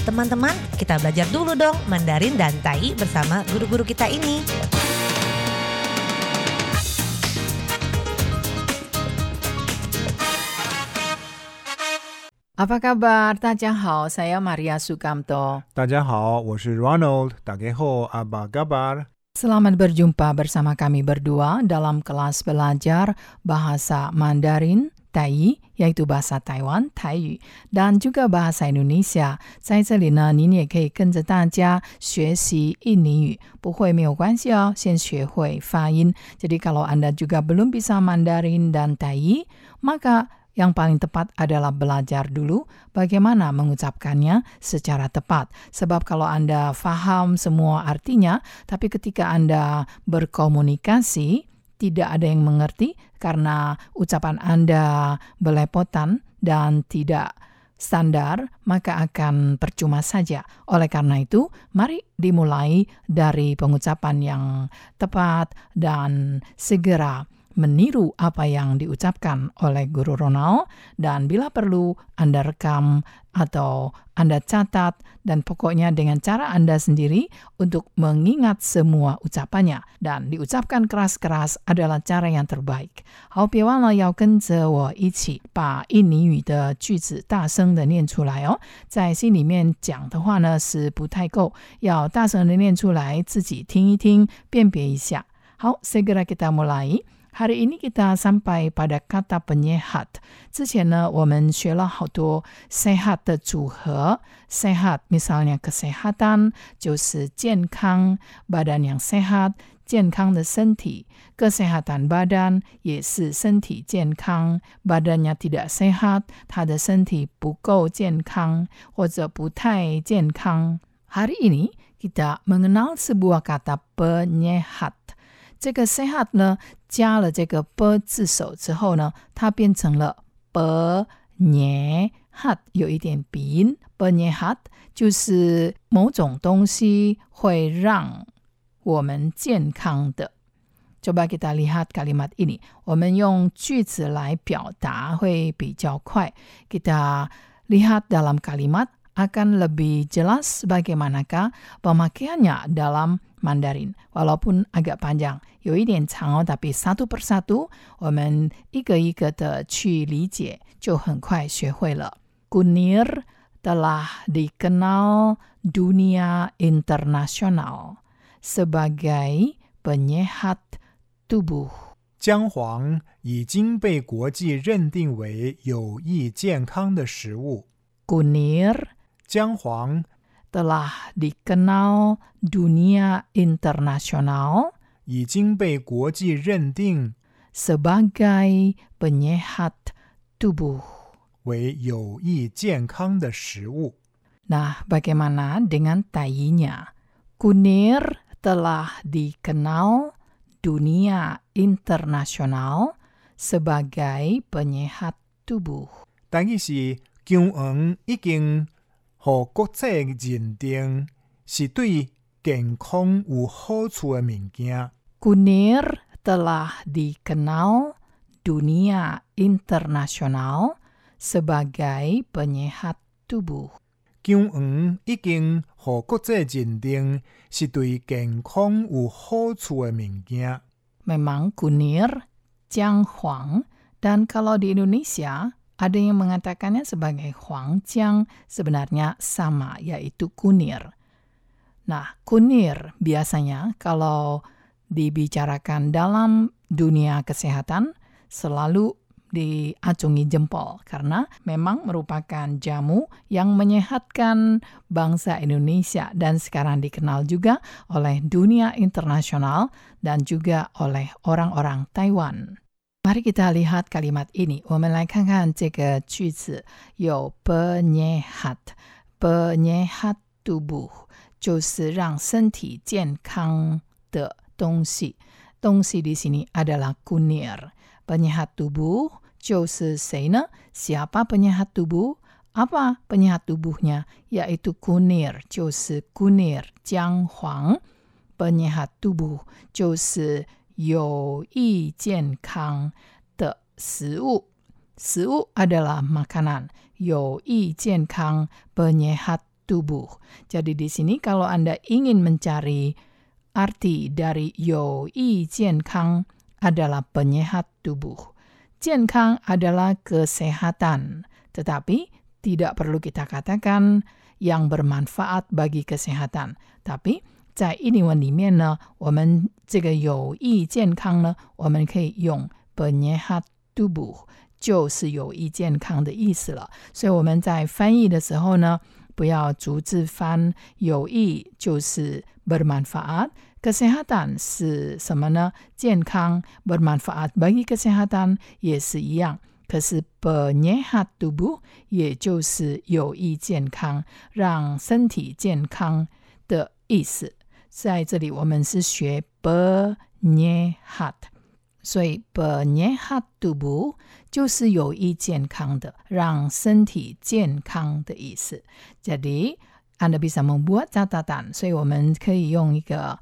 Teman-teman, kita belajar dulu dong Mandarin dan Tai bersama guru-guru kita ini. Apa kabar? Tajahau, saya Maria Sukamto. Tajahau, Ronald. Tageho, apa kabar? Selamat berjumpa bersama kami berdua dalam kelas belajar bahasa Mandarin Tai, yaitu bahasa Taiwan 台语 dan juga bahasa Indonesia。在这里呢，您也可以跟着大家学习印尼语，不会没有关系哦，先学会发音。Jadi kalau Anda juga belum bisa Mandarin dan Tai, maka yang paling tepat adalah belajar dulu bagaimana mengucapkannya secara tepat. Sebab kalau Anda faham semua artinya, tapi ketika Anda berkomunikasi, tidak ada yang mengerti karena ucapan Anda belepotan dan tidak standar, maka akan percuma saja. Oleh karena itu, mari dimulai dari pengucapan yang tepat dan segera meniru apa yang diucapkan oleh Guru Ronald dan bila perlu Anda rekam atau Anda catat dan pokoknya dengan cara Anda sendiri untuk mengingat semua ucapannya dan diucapkan keras-keras adalah cara yang terbaik. 好，别忘了要跟着我一起把印尼语的句子大声的念出来哦。在心里面讲的话呢是不太够，要大声的念出来，自己听一听，辨别一下。好，segera kita mulai。 Hari ini kita sampai pada kata penyehat. 之前呢，我们学了好多 sehat 的组合。sehat misalnya kesehatan 就是健康，badan yang sehat 健康的身体。kesehatan badan 也是身体健康，badannya tidak sehat，他的身体不够健康或者不太健康。Hari ini kita mengenal sebuah kata penyehat。 这个 sehat 呢，加了这个 b 字首之后呢，它变成了 b nye hat，有一点鼻音。b nye hat 就是某种东西会让我们健康的。Coba kita lihat kalimat ini，我们用句子来表达会比较快。Kita lihat dalam kalimat akan lebih jelas bagaimanakah pemakaiannya dalam Mandarin. Walaupun agak panjang，有一点长哦，tapi satu persatu 我们一个一个的去理解，就很快学会了。Kunir telah dikenal dunia internasional sebagai penyehat tubuh。姜黄已经被国际认定为有益健康的食物。 Kunir 姜黄 telah dikenal dunia internasional 已经被国际认定 sebagai penyehat tubuh. 为有益健康的食物。 Nah, bagaimana dengan tainya? Kunir telah dikenal dunia internasional sebagai penyehat tubuh. 但伊是姜黄已经 互国际认定是对健康有好处的物件。 Kunir telah dikenal dunia internasional sebagai penyehat tubuh. 姜黄已经互国际认定是对健康有好处的物件。 Memang kunir, jiang dan kalau di Indonesia ada yang mengatakannya sebagai huangjiang, sebenarnya sama, yaitu kunir. Nah, kunir biasanya kalau dibicarakan dalam dunia kesehatan selalu diacungi jempol karena memang merupakan jamu yang menyehatkan bangsa Indonesia dan sekarang dikenal juga oleh dunia internasional dan juga oleh orang-orang Taiwan. Mari kita lihat kalimat ini. 我们来看看这个句子，有 penyehat penyehat tubuh 就是让身体健康的东西。东西di sini adalah kunir. Penyehat tubuh 就是谁呢？Siapa penyehat tubuh? Apa penyehat tubuhnya? Yaitu kunir, 就是 kunir, 姜黄。penyehat tubuh 就是 有益健康的食物。食物 adalah makanan. 有益健康 penyehat tubuh. Jadi di sini kalau Anda ingin mencari arti dari 有益健康 adalah penyehat tubuh. 健康 adalah kesehatan, tetapi tidak perlu kita katakan yang bermanfaat bagi kesehatan. Tapi 在英文里面呢，我们这个有益健康呢，我们可以用 penyehat tubuh，就是有益健康的意思了。所以我们在翻译的时候呢，不要逐字翻，有益就是 bermanfaat。kesehatan 是什么呢？健康 bermanfaat bagi kesehatan 也是一样。可是 penyehat tubuh 也就是有益健康，让身体健康的意思。在这里我们是学 penyehat，所以 penyehat tubuh 就是有益健康的，让身体健康的意思。Jadi Anda bisa membuat catatan，所以我们可以用一个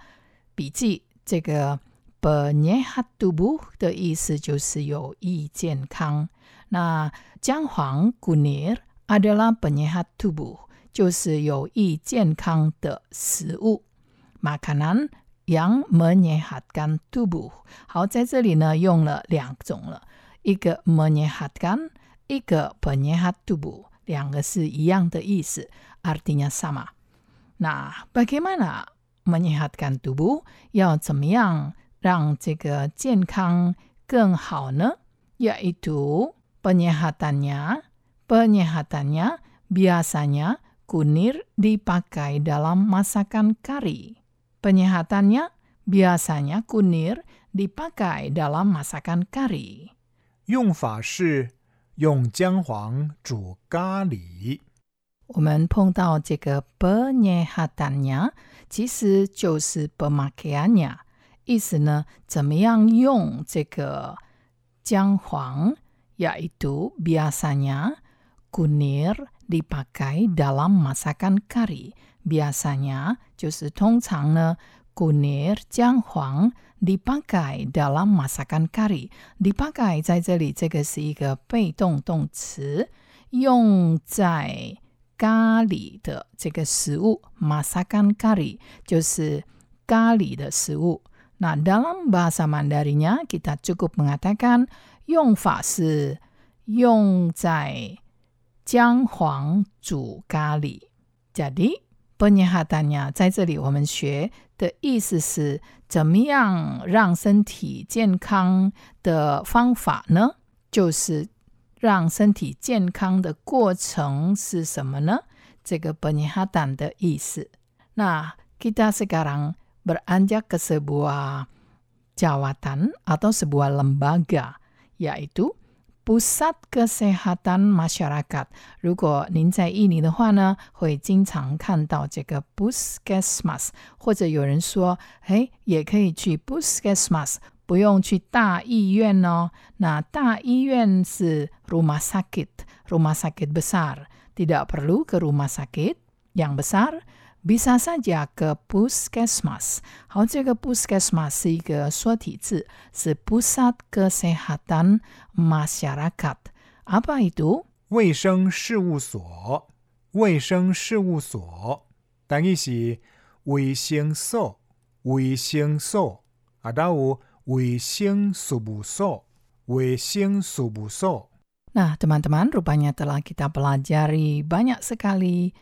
笔记。这个 penyehat tubuh 的意思就是有益健康。那姜黄 kunir adalah penyehat tubuh，就是有益健康的食物。 makanan yang menyehatkan tubuh。好，在这里呢用了两种了，一个 menyehatkan，一个 penyehat tubuh，两个是一样的意思，artinya sama。那 bagaimana menyehatkan tubuh？要怎么样让这个健康更好呢？yaitu penyehatannya, penyehatannya biasanya kunir dipakai dalam masakan kari. Penyehatannya biasanya kunir dipakai dalam masakan kari. 用法是用姜黄煮咖喱。我们碰到这个 penyehatannya，其实就是 pemakaiannya，意思呢，怎么样用这个姜黄，yaitu biasanya kunir dipakai dalam masakan kari。 biasanya 就是通常呢，kunir 姜黄 dipakai dalam masakan kari。dipakai 在这里这个是一个被动动词，用在咖喱的这个食物，masakan kari 就是咖喱的食物。那 dalam bahasa Mandarinnya kita cukup mengatakan 用法是用在姜黄煮咖喱。jadi penyehatannya 在这里我们学的意思是怎么样让身体健康的方法呢？就是让身体健康的过程是什么呢？这个 penyehatan 的意思。那 kita sekarang beranjak ke sebuah jawatan atau sebuah lembaga, yaitu Pusat Kesehatan Masyarakat。如果您在印尼的话呢，会经常看到这个 Puskesmas，或者有人说，哎，也可以去 Puskesmas，不用去大医院哦。那大医院是 Rumah Sakit，Rumah Sakit besar，tidak perlu ke rumah sakit yang besar。 bisa saja ke puskesmas。好，这个 puskesmas 是一个缩体字，是 pusat kesehatan masyarakat。apa itu？卫生事务所，卫生事务所，等于是卫生所，卫生所，啊，都有卫生事务所，卫生事务所。 Nah, teman-teman, rupanya telah kita pelajari banyak sekali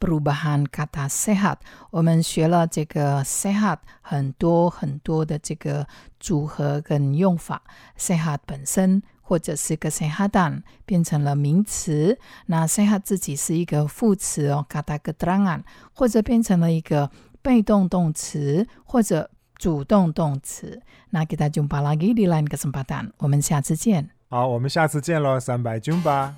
perubahan kata sehat。我们学了这个 sehat 很多很多的这个组合跟用法。sehat 本身或者是 kesehatan 变成了名词，那 sehat 自己是一个副词哦，kata keterangan，或者变成了一个被动动词或者主动动词。那 kita jumpa lagi di lain kesempatan，我们下次见。好，我们下次见喽，三百军吧。